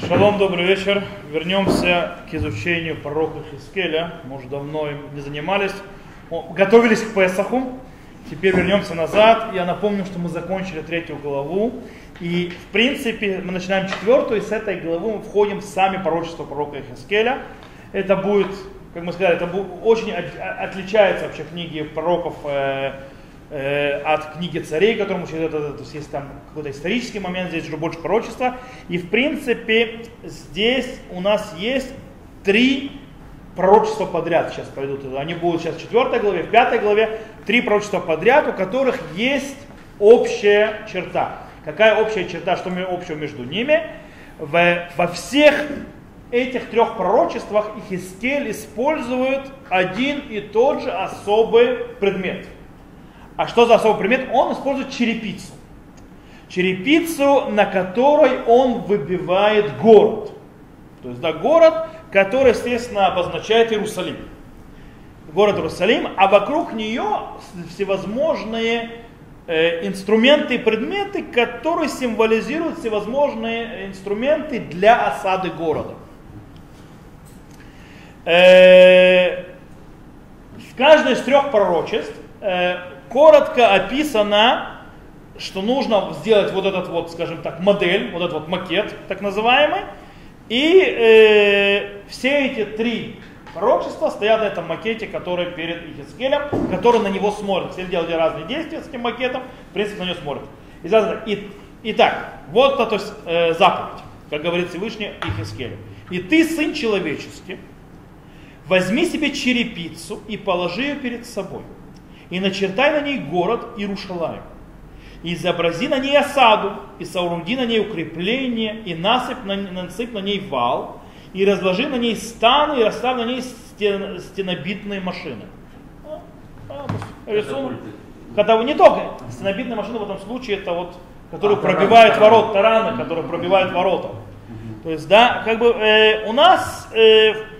Шалом, добрый вечер. Вернемся к изучению пророка Хискеля. Может, давно им не занимались. Готовились к Песаху. Теперь вернемся назад. Я напомню, что мы закончили третью главу. И, в принципе, мы начинаем четвертую, и с этой главы мы входим в сами пророчества пророка Хискеля. Это будет, как мы сказали, это будет, очень отличается вообще книги пророков э, э, от книги царей, которому через это, то есть есть там какой-то исторический момент, здесь уже больше пророчества. И в принципе здесь у нас есть три пророчества подряд сейчас пойдут. Они будут сейчас в четвертой главе, в пятой главе. Три пророчества подряд, у которых есть общая черта. Какая общая черта, что общего между ними? В, во всех этих трех пророчествах Ихискель использует один и тот же особый предмет – а что за особый предмет? Он использует черепицу. Черепицу, на которой он выбивает город. То есть, да, город, который, естественно, обозначает Иерусалим. Город Иерусалим, а вокруг нее всевозможные э, инструменты и предметы, которые символизируют всевозможные инструменты для осады города. Э, в каждой из трех пророчеств э, коротко описано, что нужно сделать вот этот вот, скажем так, модель, вот этот вот макет, так называемый. И э, все эти три пророчества стоят на этом макете, который перед Ихискелем, который на него смотрит. Все делают разные действия с этим макетом, в принципе, на него смотрит. И, итак, вот то, то есть, э, заповедь, как говорит Всевышний Ихискелю. И ты, сын человеческий, возьми себе черепицу и положи ее перед собой и начертай на ней город Иерушалаем. И изобрази на ней осаду, и сооруди на ней укрепление, и насыпь на, насыпь на ней вал, и разложи на ней станы, и расставь на ней стен, стенобитные машины. А, а, рисунок. Когда вы не только стенобитные машины в этом случае, это вот, которые а, пробивают ворот, тараны, которые пробивают ворота. То есть, да, как бы э, у нас э,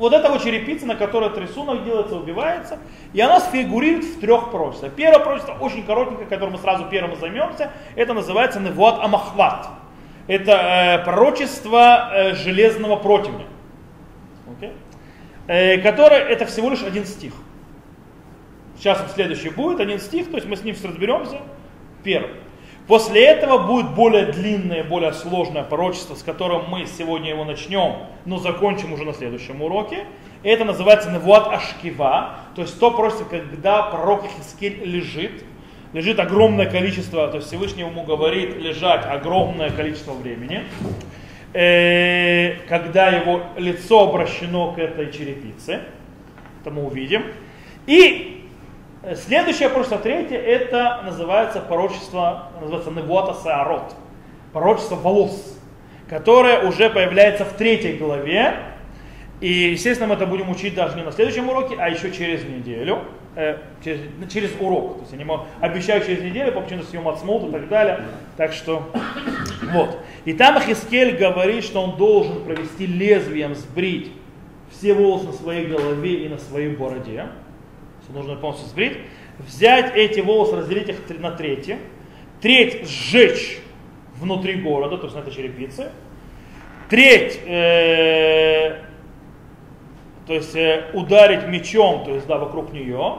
вот эта вот черепица, на которой этот рисунок делается, убивается, и она сфигурирует в трех пророчествах. Первое пророчество очень коротенькое, которым мы сразу первым займемся, это называется Невуат Амахват. Это э, пророчество э, железного противня. Okay? Э, которое, это всего лишь один стих. Сейчас следующий будет, один стих, то есть мы с ним разберемся. Первый. После этого будет более длинное, более сложное пророчество, с которым мы сегодня его начнем, но закончим уже на следующем уроке. Это называется Невуат Ашкива, то есть то пророчество, когда пророк Хискель лежит, лежит огромное количество, то есть Всевышний ему говорит лежать огромное количество времени, э, когда его лицо обращено к этой черепице, это мы увидим. И следующее пророчество, третье, это называется пророчество, называется Невуата Саарот, пророчество волос, которое уже появляется в третьей главе. И, естественно, мы это будем учить даже не на следующем уроке, а еще через неделю, э, через, через урок. То есть я не могу, обещаю через неделю, по причине съема Ацмут и так далее. Так что, вот. И там Хискель говорит, что он должен провести лезвием, сбрить все волосы на своей голове и на своей бороде нужно полностью сбрить, взять эти волосы, разделить их на трети, треть сжечь внутри города, то есть на этой черепице, треть, э, то есть э, ударить мечом, то есть да, вокруг нее,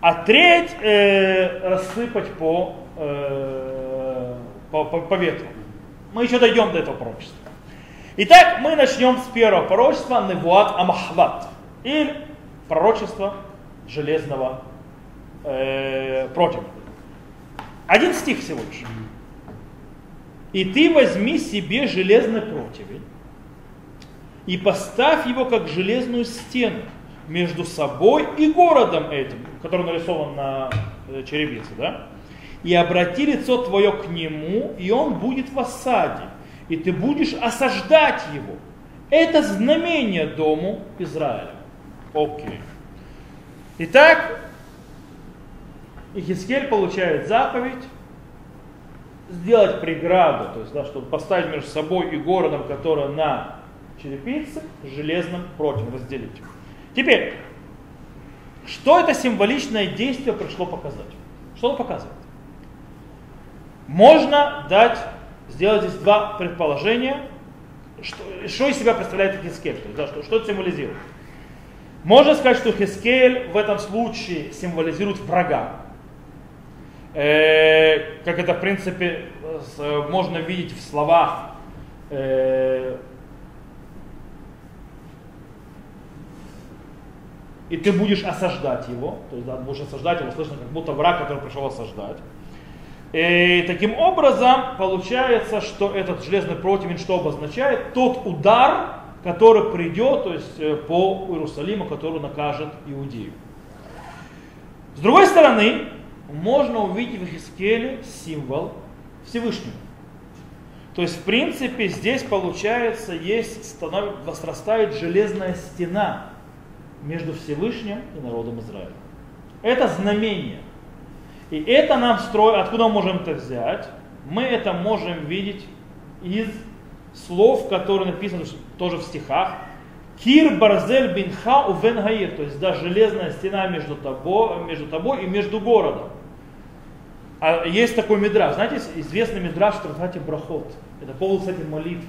а треть э, рассыпать по, э, по, по, по ветру. Мы еще дойдем до этого пророчества. Итак, мы начнем с первого пророчества Невуат Амахват, или пророчество железного э, противня. Один стих всего лишь. И ты возьми себе железный противень и поставь его как железную стену между собой и городом этим, который нарисован на э, черепице, да? И обрати лицо твое к нему, и он будет в осаде, и ты будешь осаждать его. Это знамение дому Израиля. Окей. Okay. Итак, Ихискель получает заповедь сделать преграду, то есть, да, чтобы поставить между собой и городом, который на черепице, железным против разделить. Теперь, что это символичное действие пришло показать? Что оно показывает? Можно дать сделать здесь два предположения, что, что из себя представляет Хискель, то да, что, что это символизирует. Можно сказать, что Хискель в этом случае символизирует врага. Э, как это, в принципе, с, можно видеть в словах э, и ты будешь осаждать его, то есть да, будешь осаждать его, слышно, как будто враг, который пришел осаждать. И таким образом получается, что этот железный противень что обозначает? Тот удар, который придет, то есть э, по Иерусалиму, который накажет Иудею. С другой стороны, можно увидеть в Хискеле символ Всевышнего. То есть, в принципе, здесь получается, есть, становится, возрастает железная стена между Всевышним и народом Израиля. Это знамение. И это нам строит, откуда мы можем это взять? Мы это можем видеть из слов, которые написаны тоже в стихах. Кир барзель бинха у гаир, то есть да, железная стена между тобой, между тобой и между городом. А есть такой мидраж, знаете, известный мидраж в Тратате Брахот. Это повод, кстати, молитв.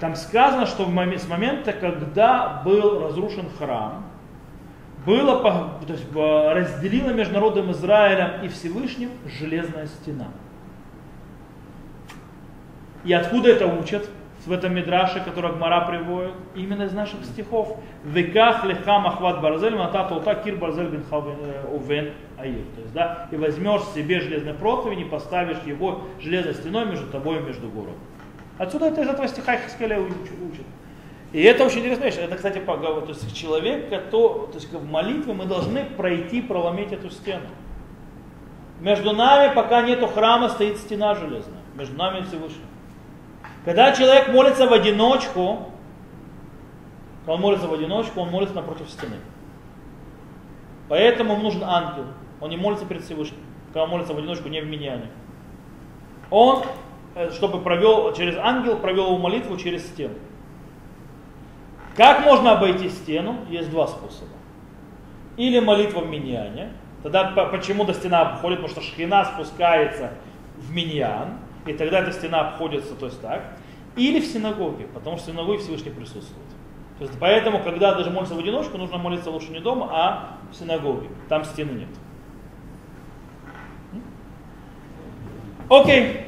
Там сказано, что в момент, с момента, когда был разрушен храм, было, то есть, разделила между народом Израилем и Всевышним железная стена. И откуда это учат? В этом мидраше, который Гмара приводит, именно из наших стихов. Веках леха махват барзель, матата ута кир барзель бен э, увен аир. То есть, да, и возьмешь себе железный противень и поставишь его железной стеной между тобой и между городом. Отсюда это из этого стиха Хискеля учат. И это очень интересная вещь. Это, кстати, то есть человек, который, то есть в молитве мы должны пройти, проломить эту стену. Между нами, пока нету храма, стоит стена железная. Между нами и Всевышним. Когда человек молится в одиночку, он молится в одиночку, он молится напротив стены. Поэтому ему нужен ангел. Он не молится перед Всевышним. Когда он молится в одиночку, не в миньяне. Он, э, чтобы провел, через ангел провел его молитву через стену. Как можно обойти стену? Есть два способа. Или молитва в миньяне. Тогда почему-то стена обходит, потому что шхина спускается в миньян, и тогда эта стена обходится, то есть так. Или в синагоге, потому что в синагоге Всевышний присутствует. То есть поэтому, когда даже молится в одиночку, нужно молиться лучше не дома, а в синагоге. Там стены нет. Окей.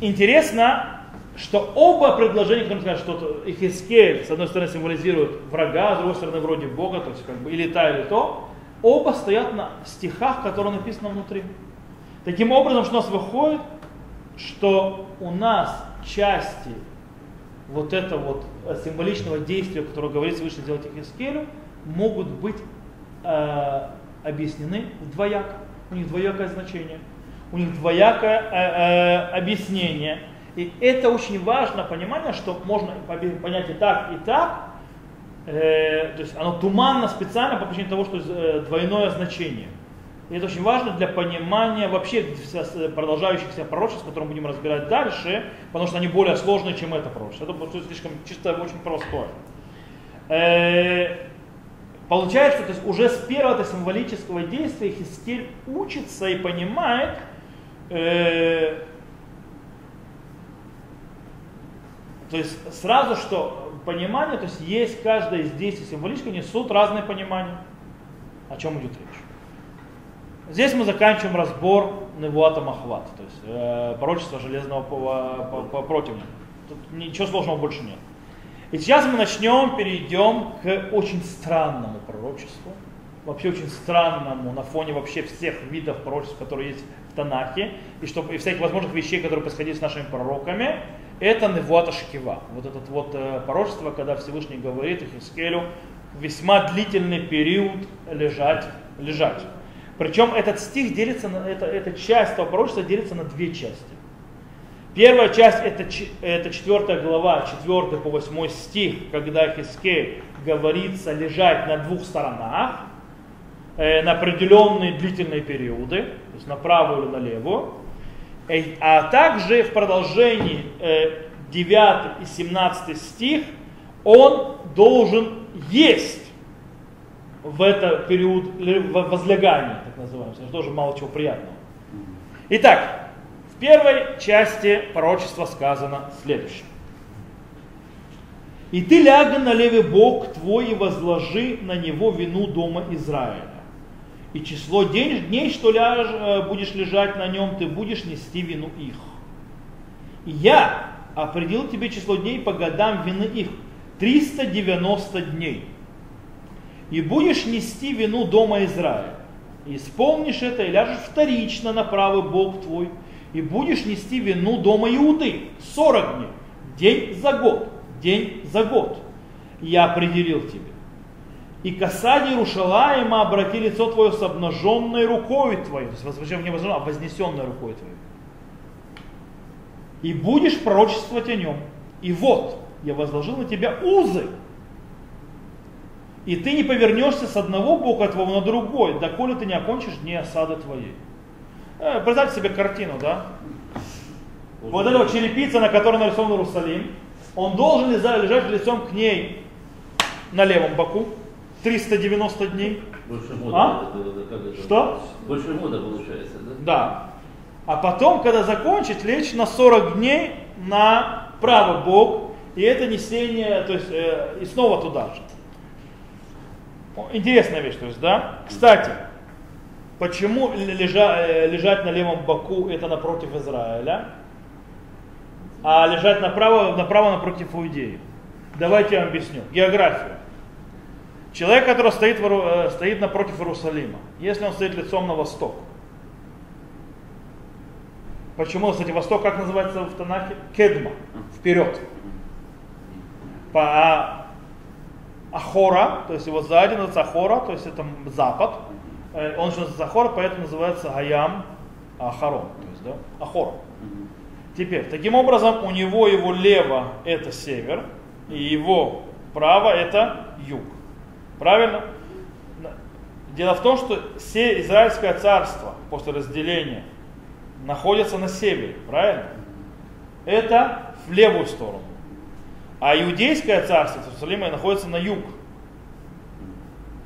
Интересно, что оба предложения, которые сказать, что Ихискель, с одной стороны, символизирует врага, с другой стороны, вроде Бога, то есть как бы или та, или то, оба стоят на стихах, которые написаны внутри. Таким образом, что у нас выходит, что у нас части вот этого вот символичного действия, которое говорится выше сделать Ихискелю, могут быть э, объяснены двояко. У них двоякое значение. У них двоякое э, э, объяснение. И это очень важно понимание, что можно понять и так, и так. Э, то есть оно туманно специально по причине того, что э, двойное значение. И это очень важно для понимания вообще продолжающихся пророчеств, которые мы будем разбирать дальше, потому что они более сложные, чем это пророчество. Это слишком чисто очень простое. Э, получается, то есть уже с первого символического действия Хискель учится и понимает, э, То есть сразу что понимание, то есть есть каждое из действий символическое несут разные понимания. О чем идет речь. Здесь мы заканчиваем разбор Невуата Махват, то есть э, пророчество железного противня. Тут ничего сложного больше нет. И сейчас мы начнем, перейдем к очень странному пророчеству. Вообще очень странному на фоне вообще всех видов пророчеств, которые есть в Танахе, и, чтобы, и всяких возможных вещей, которые происходили с нашими пророками это Невуата Шкива. Вот это вот э, пророчество, когда Всевышний говорит Ихискелю весьма длительный период лежать, лежать. Причем этот стих делится, на, это, эта часть этого пророчества делится на две части. Первая часть это, это 4 глава, 4 по 8 стих, когда Хискель говорится лежать на двух сторонах, э, на определенные длительные периоды, то есть на правую или на левую. А также в продолжении 9 э, и 17 стих он должен есть в этот период возлегания, так называемый, это тоже мало чего приятного. Итак, В первой части пророчества сказано следующее. И ты ляга на левый бок твой и возложи на него вину дома Израиля. И число день, дней, что ляж, э, будешь лежать на нем, ты будешь нести вину их. И я определил тебе число дней по годам вины их. 390 дней. И будешь нести вину дома Израиля. Исполнишь это, и ляжешь вторично на правый бок твой, и будешь нести вину дома Иуды 40 дней, день за год день за год. Я определил тебе. И касание Рушалаема обрати лицо твое с обнаженной рукой твоей. То есть, возвращаем не а вознесенной рукой твоей. И будешь пророчествовать о нем. И вот, я возложил на тебя узы. И ты не повернешься с одного бока твоего на другой, доколе ты не окончишь дни осады твоей. Э, представьте себе картину, да? Вот эта вот черепица, на которой нарисован Иерусалим, он должен лежать лицом к ней на левом боку 390 дней. Больше мода. А? Это, это, как это? Что? Больше мода получается, да? Да. А потом, когда закончить, лечь на 40 дней на правый бок, и это несение, то есть, э, и снова туда же. Интересная вещь, то есть, да? Кстати, почему лежа, э, лежать на левом боку это напротив Израиля? а лежать направо, направо напротив Иудеи. Давайте я вам объясню. Географию. Человек, который стоит, в, стоит напротив Иерусалима, если он стоит лицом на восток, Почему, кстати, восток как называется в Танахе? Кедма, вперед. По а, Ахора, то есть его сзади называется Ахора, то есть это запад. Э, он еще называется Ахора, поэтому называется Гаям Ахарон, то есть да, Ахора. Теперь, таким образом, у него его лево это север, и его право это юг. Правильно? Дело в том, что все Израильское царство после разделения находится на севере, правильно? Это в левую сторону. А иудейское царство Иерусалима находится на юг.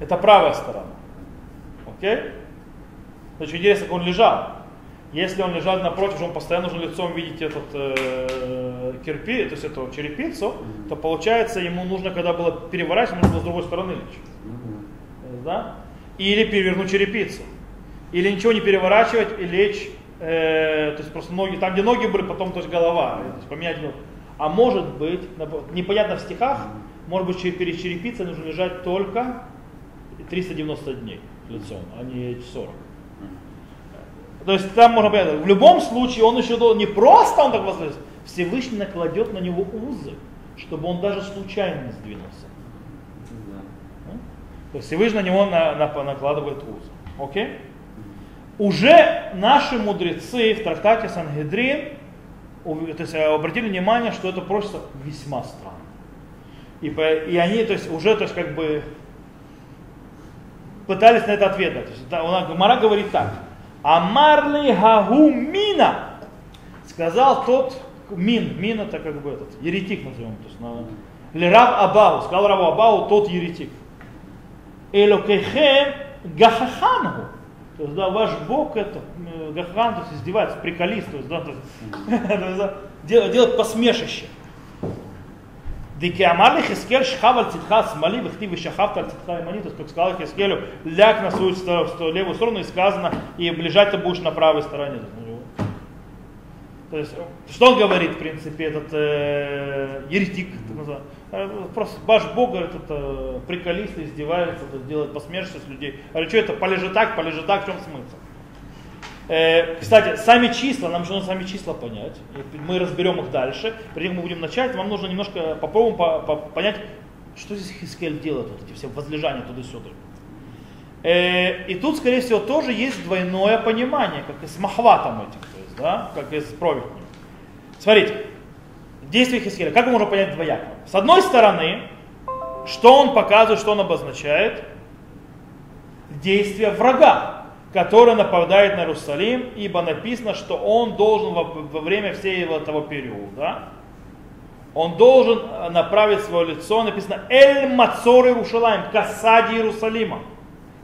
Это правая сторона. Окей? Значит, интересно, как он лежал. Если он лежал напротив, он постоянно нужно лицом видеть этот э, кирпич, то есть эту черепицу, то получается ему нужно, когда было переворачивать, нужно было с другой стороны лечь. Да? Или перевернуть черепицу. Или ничего не переворачивать и лечь, э, то есть просто ноги, там где ноги были, потом то есть голова, то есть поменять А может быть, непонятно в стихах, может быть перед черепицей нужно лежать только 390 дней лицом, а не 40. То есть там можно понять, в любом случае он еще не просто он так возлезет, Всевышний накладет на него узы, чтобы он даже случайно не сдвинулся. Да. То есть Всевышний на него на, на, накладывает узы. Окей? Уже наши мудрецы в трактате Сангедрин то есть, обратили внимание, что это просто весьма странно. И, и они то есть, уже то есть, как бы пытались на это ответить. То есть, да, Гмара говорит так. Амарли гагу мина. Сказал тот мин. Мин это как бы этот, еретик назовем. То есть, на, Лерав Абау. Сказал Раву Абау, тот еретик. Элокехем гахахангу. То есть, да, ваш Бог это гахан, то есть издевается, приколист, то есть, да, то есть, делает, делает посмешище. Дикиамар Хискель шхав аль цитха смоли, вихтив шахав аль цитха имани, то есть, как сказал Хискелю, ляг на свою левую сторону и сказано, и лежать ты будешь на правой стороне. То есть, что он говорит, в принципе, этот э, еретик, просто ваш Бог, говорит, это приколист, издевается, делает посмешище с людей. Говорит, что это, полежи так, полежи так, в чем смысл? Э, кстати, сами числа, нам нужно сами числа понять. Мы разберем их дальше. Чем мы будем начать, вам нужно немножко попробуем по, по, понять, что здесь Хискель делает, вот эти все возлежания туда-сюда. Э, и тут, скорее всего, тоже есть двойное понимание, как и с махватом этим, то есть, да, как и с проветнем. Смотрите, действие Хискеля, как можем понять двояко? С одной стороны, что он показывает, что он обозначает? Действие врага который нападает на Иерусалим, ибо написано, что он должен во, во время всего этого периода, он должен э, направить свое лицо, написано Эль Мацор Иерушалаем, к осаде Иерусалима.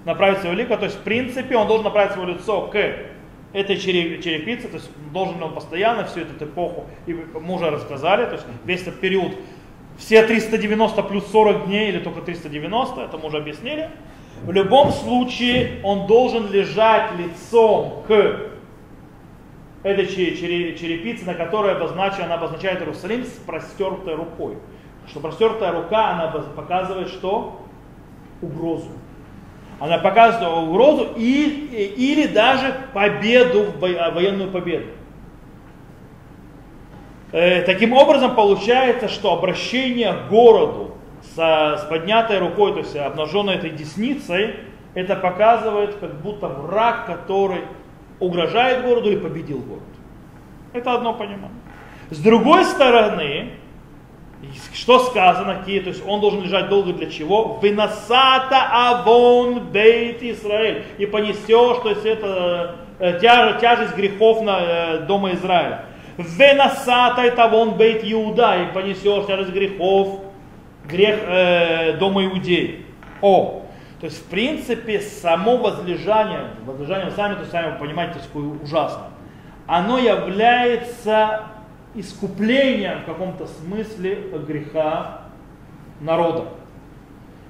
Направить свое лицо, то есть в принципе он должен направить свое лицо к этой черепицы, то есть должен он постоянно всю эту эпоху, и мы уже рассказали, то есть весь этот период, все 390 плюс 40 дней или только 390, это мы уже объяснили. В любом случае он должен лежать лицом к этой черепице, на которой обозначена, она обозначает Иерусалим с простертой рукой. Что простертая рука, она показывает что? Угрозу. Она показывает угрозу и, или даже победу, военную победу. Э, таким образом получается, что обращение к городу с, с поднятой рукой, то есть обнаженной этой десницей, это показывает как будто враг, который угрожает городу или победил город. Это одно понимание. С другой стороны, что сказано, какие, то есть он должен лежать долго для чего? Выносата авон бейт Израиль. И понесешь, то есть это э, тяж, тяжесть грехов на э, дома Израиля. Венасата это авон бейт Иуда. И понесешь тяжесть грехов, грех э, дома Иудеи. О, то есть, в принципе, само возлежание, возлежание сами, то сами вы понимаете, какое ужасно, оно является искуплением в каком-то смысле греха народа.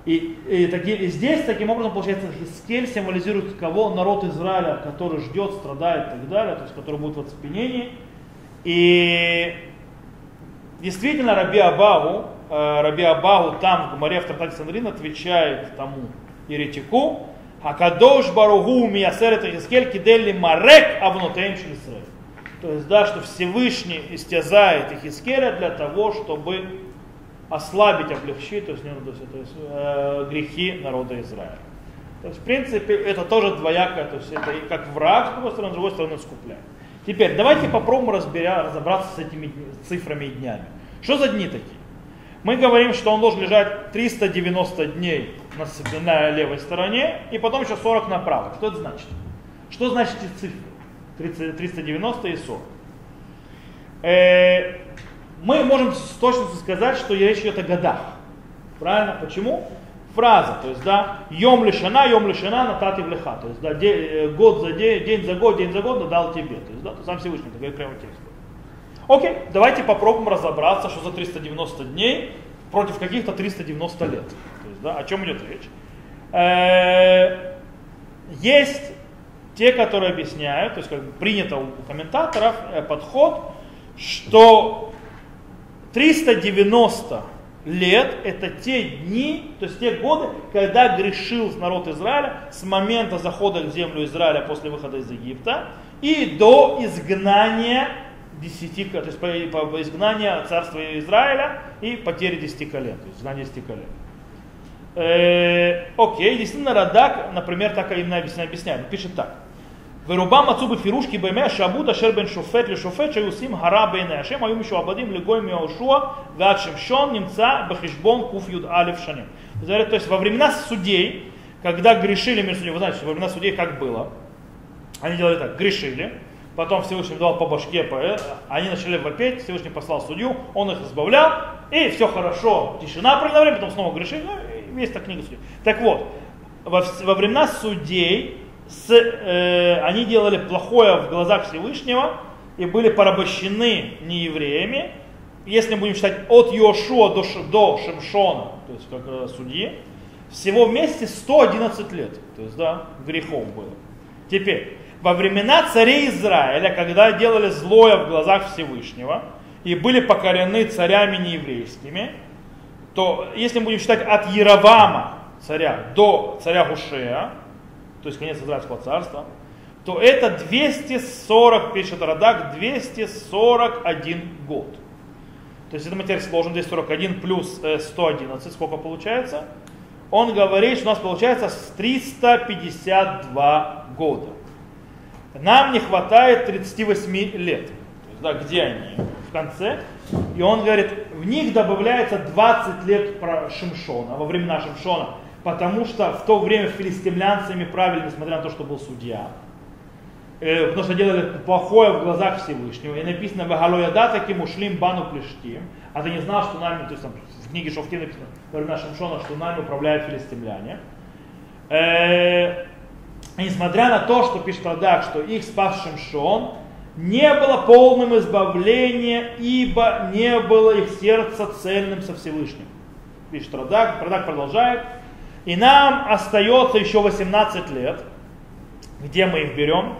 И, и, таки, и здесь таким образом получается Хискель символизирует кого? Народ Израиля, который ждет, страдает и так далее, то есть который будет в оцепенении. И действительно Раби Абагу, э, Раби Абагу там в Гумаре в Трактате Сандрин отвечает тому еретику, Хакадош Баругу Миясерет Хискель Киделли Марек Авнутеем Шилисраэль. То есть, да, что Всевышний истязает Ихискеля для того, чтобы ослабить, облегчить, то есть, не, то есть, то есть э, грехи народа Израиля. То есть, в принципе, это тоже двоякое, то есть это и как враг, с другой стороны, с другой стороны, скупляет. Теперь, давайте попробуем разбиря, разобраться с этими цифрами и днями. Что за дни такие? Мы говорим, что он должен лежать 390 дней на, на левой стороне и потом еще 40 направо. Что это значит? Что значит эти цифры? 390 и 40. Э, мы можем с точностью сказать, что речь идет о годах. Правильно? Почему? Фраза, то есть, да, йом лишана, йом лишана, натати в лиха. То есть, да, де, э, год за день, день за год, день за год надал тебе. То есть, да, то сам Всевышний, такой прямо текст. Окей, давайте попробуем разобраться, что за 390 дней против каких-то 390 лет. То есть, да, о чем идет речь. Э, есть те, которые объясняют, то есть как бы принято у комментаторов э, подход, что 390 лет это те дни, то есть те годы, когда грешил народ Израиля с момента захода в землю Израиля после выхода из Египта и до изгнания десяти, то есть по, по изгнания царства Израиля и потери десяти колен, то есть изгнание десяти колен. Э, окей, действительно Радак, например, так именно объясняет, пишет так. ורובם מצאו בפירוש כי בימי השעבוד אשר בין שופט לשופט שהיו עושים הרע בעיני השם היו משועבדים לגוי מיהושע ועד שמשון נמצא בחשבון קי"א שנים. То есть во времена судей, когда грешили между собой, вы знаете, во времена судей как было, они делали так, грешили, потом Всевышний дал по башке, они начали вопеть, Всевышний послал судью, он их избавлял, и все хорошо, тишина определенное время, потом снова грешили, ну, и весь так книга судей. Так вот, во, во времена судей с, э, они делали плохое в глазах Всевышнего и были порабощены неевреями. Если будем считать от Йошуа до, до Шемшона, то есть как э, судьи, всего вместе 111 лет. То есть, да, грехов было. Теперь, во времена царей Израиля, когда делали злое в глазах Всевышнего и были покорены царями нееврейскими, то если мы будем считать от Яровама царя до царя Гушея, то есть конец Израильского царства, то это 240, пишет Радак, 241 год. То есть это мы теперь сложим 241 плюс 111, э, сколько получается? Он говорит, что у нас получается 352 года. Нам не хватает 38 лет. Есть, да, где они? В конце. И он говорит, в них добавляется 20 лет про Шимшона, во времена Шимшона потому что в то время филистимлянцами правили, несмотря на то, что был судья. Э, потому что делали плохое в глазах Всевышнего. И написано «Вагалояда таким ушлим бану плештим». А ты не знал, что нами, то есть там, в книге Шофтим написано во времена Шимшона, что нами управляют филистимляне. Э, несмотря на то, что пишет Радак, что их спас Шимшон, не было полным избавления, ибо не было их сердца цельным со Всевышним. Пишет Радак, Радак продолжает. И нам остается еще 18 лет. Где мы их берем?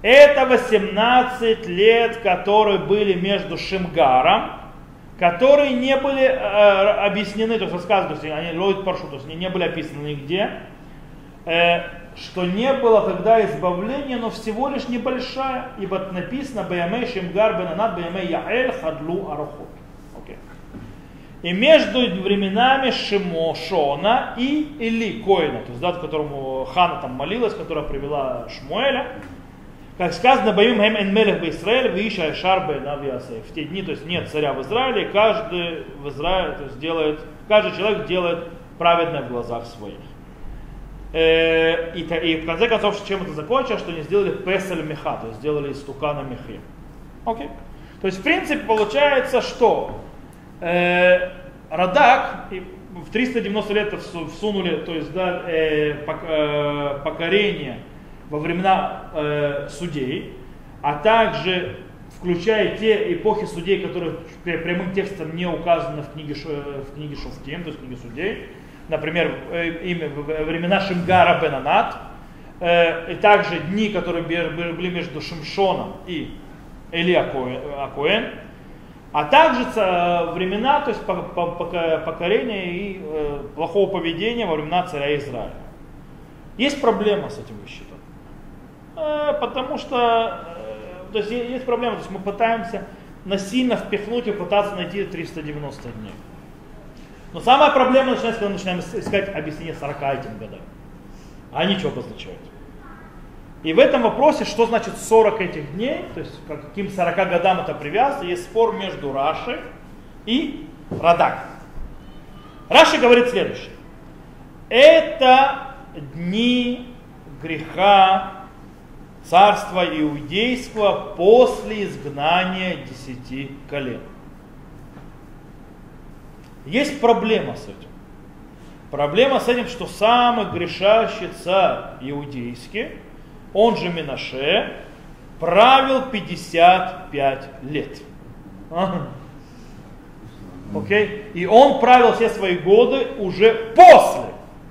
Это 18 лет, которые были между Шимгаром, которые не были э, объяснены, то есть рассказаны, они ловят паршу, то есть они не были описаны нигде, э, что не было тогда избавления, но всего лишь небольшая, ибо написано Баямей Шимгар Бенанат Баямей Яэль Хадлу Арухот. Okay. И между временами Шимошона и Или Коина, то есть дат, которому Хана там молилась, которая привела Шмуэля, как сказано, боим хем эн мелех в Израиль, вы ища шар В те дни, то есть нет царя в Израиле, каждый в Израиле, то есть делает, каждый человек делает праведное в глазах своих. Э, и, и в конце концов, чем это закончилось, что они сделали песель меха, то есть сделали из тукана мехи. Окей. То есть, в принципе, получается, что э, Радак в 390 лет всунули, то есть, да, э, э, покорение во времена э, судей, а также включая те эпохи судей, которые прямым текстом не указаны в книге, в книге Шуфтим, то есть в книге судей, например, э, имя, времена Шимгара Бенанат, э, и также дни, которые были между Шимшоном и Эли Акоэн, а также э, времена, то есть покорения и плохого поведения во времена царя Израиля. Есть проблема с этим высчетом. Э, потому что э, то есть есть проблема, то есть мы пытаемся насильно впихнуть и пытаться найти 390 дней. Но самая проблема начинается, когда мы начинаем искать объяснение 40 этим годам. А они что обозначают? И в этом вопросе, что значит 40 этих дней, то есть к каким 40 годам это привязано, есть спор между Раши и Радак. Раши говорит следующее. Это дни греха царства иудейского после изгнания десяти колен. Есть проблема с этим. Проблема с этим, что самый грешащий царь иудейский, он же Минаше, правил 55 лет. Окей? Okay? И он правил все свои годы уже после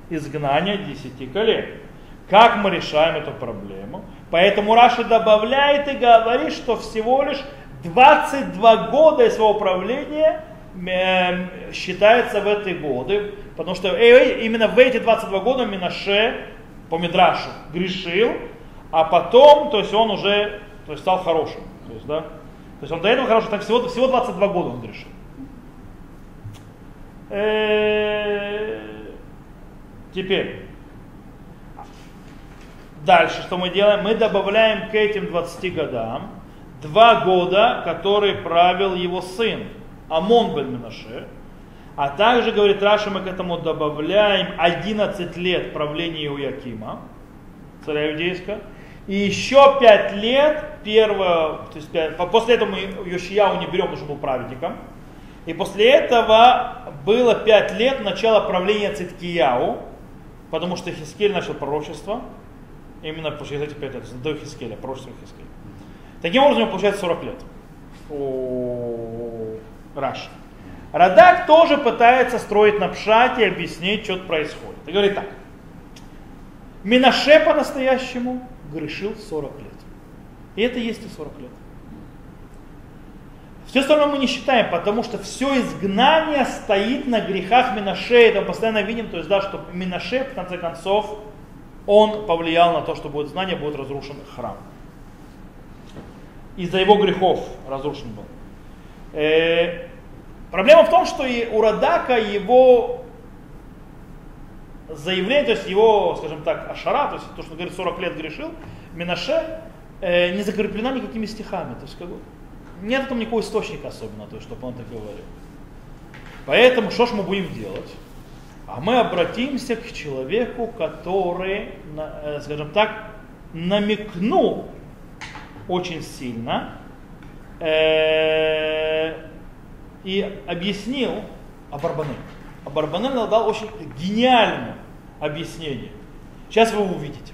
изгнания десяти колен. Как мы решаем эту проблему? Поэтому Раши добавляет и говорит, что всего лишь 22 года своего правления э, считается в эти годы, потому что э, э, именно в эти 22 года Минаше по Мидрашу грешил, а потом, то есть он уже то есть стал хорошим. То есть, да? то есть он до этого хороший, так всего, всего 22 года он грешил. Теперь, Дальше, что мы делаем? Мы добавляем к этим 20 годам два года, которые правил его сын, Амон бен Минаше. А также, говорит Раша, мы к этому добавляем 11 лет правления Иоякима, царя иудейского. И еще 5 лет, первого, то есть 5, после этого мы Йошияу не берем, что был праведником. И после этого было 5 лет начала правления Циткияу, потому что Хискель начал пророчество. Именно через эти 5 лет, до Хискеля, пророчества Хискеля. Таким образом, получается 40 лет. У Раш. Радак тоже пытается строить на пшате и объяснить, что происходит. И говорит так. Минаше по-настоящему грешил 40 лет. И это есть и 40 лет. Все остальное мы не считаем, потому что все изгнание стоит на грехах Минаше. Это мы постоянно видим, то есть, да, что Минаше, в конце концов, он повлиял на то, что будет знание, будет разрушен храм. Из-за его грехов разрушен был. Э, проблема в том, что и у Радака его заявление, то есть его, скажем так, ашара, то есть то, что он говорит 40 лет грешил, Минаше, э, не закреплена никакими стихами. То есть как бы, нет там никакого источника особенно, то есть, чтобы он так говорил. Поэтому что ж мы будем делать? А мы обратимся к человеку, который, э, скажем так, намекнул очень сильно э, и объяснил Абарбанель. Абарбанель дал очень гениальное объяснение. Сейчас вы увидите.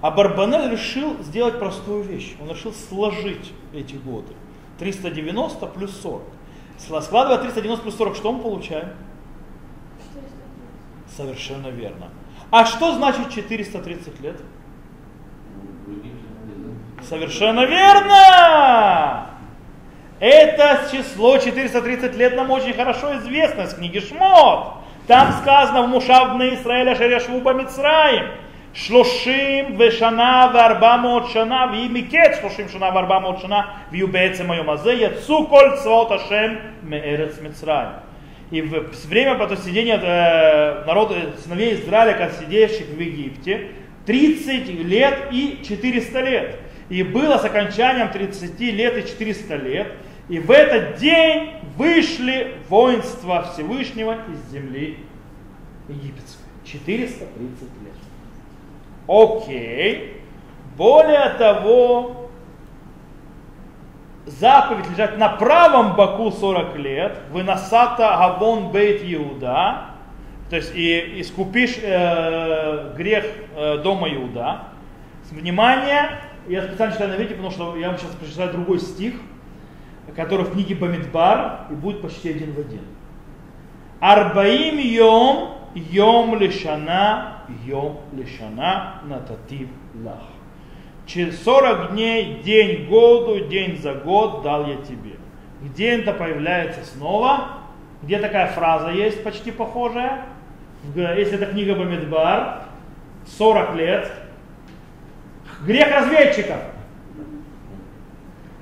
А Барбанель решил сделать простую вещь. Он решил сложить эти годы. 390 плюс 40. Складывая 390 плюс 40, что мы получаем? 430. Совершенно верно. А что значит 430 лет? Совершенно верно! Это число 430 лет нам очень хорошо известно из книги Шмот. Там сказано в Мушавне Израиля Шерешву Мицраим. Шлошим вешана варбамот шана вимикет шлошим шана варбамот шана вью бецем моем азе яцу коль цвот ашем меэрец Мицраим. И в время потом сидения э, народа сыновей Израиля, как сидящих в Египте, 30 лет и 400 лет. И было с окончанием 30 лет и 400 лет. И в этот день вышли воинства Всевышнего из земли египетской. 430 лет. Окей. Более того, заповедь лежать на правом боку 40 лет, выносата гавон бейт Иуда, то есть и искупишь э, грех э, дома Иуда. Внимание, я специально читаю на видео, потому что я вам сейчас прочитаю другой стих, который в книге Бамидбар, и будет почти один в один. Арбаим йом, йом лишана, йом лишана нататив лах. Через 40 дней, день году, день за год дал я тебе. Где это появляется снова? Где такая фраза есть почти похожая? Если это книга Бамидбар, 40 лет. Грех разведчиков.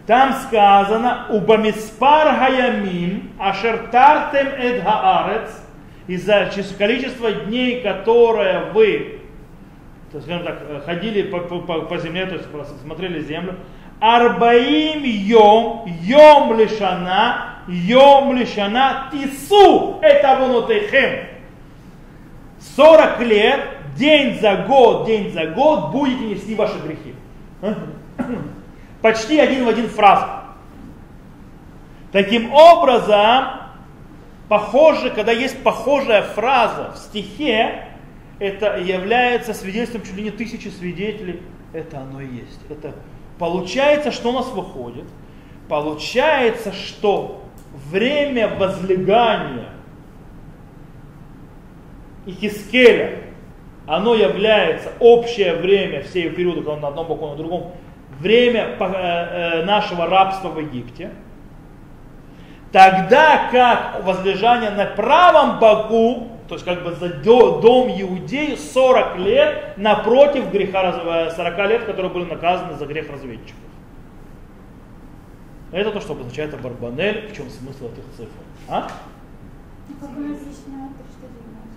Там сказано, убамиспар хаямим, ашертартем эд хаарец, из-за количества дней, которые вы, то есть, скажем так, э, ходили по, по- по- земле, то есть смотрели землю, арбаим йом, йом лишана, йом лишана, тису, это вунутейхем. 40 лет, день за год, день за год будете нести ваши грехи. Почти один в один фраза. Таким образом, похоже, когда есть похожая фраза в стихе, это является свидетельством чуть ли не тысячи свидетелей. Это оно и есть. Это получается, что у нас выходит? Получается, что время возлегания Ихискеля, оно является общее время всей периода, когда он на одном боку, на другом, время э, э, нашего рабства в Египте. Тогда как возлежание на правом боку, то есть как бы за до- дом Иудеи 40 лет напротив греха, раз- э, 40 лет, которые были наказаны за грех разведчиков. Это то, что обозначает Барбанель, в чем смысл этих цифр. А? Ну, как у нас лишнего 390.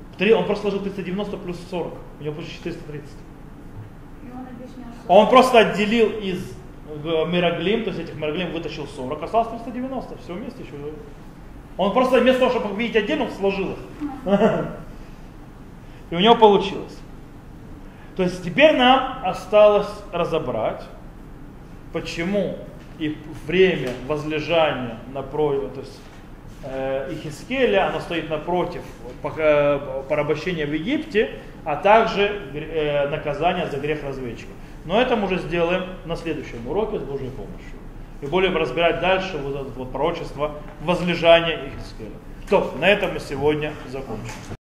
Три- Он просто сложил 390 плюс 40. У него получится 430. И он просто отделил из э, Мироглим, то есть этих Мироглим вытащил 40, осталось 390, все вместе еще. Он просто вместо того, чтобы видеть отдельно, сложил их. И у него получилось. То есть теперь нам осталось разобрать, почему и время возлежания напротив, то есть Ихискеля, оно стоит напротив пока- порабощения в Египте, а также э, наказание за грех разведчиков. Но это мы уже сделаем на следующем уроке с Божьей помощью. И будем разбирать дальше вот это вот пророчество возлежания Ихискеля. То, на этом мы сегодня закончим.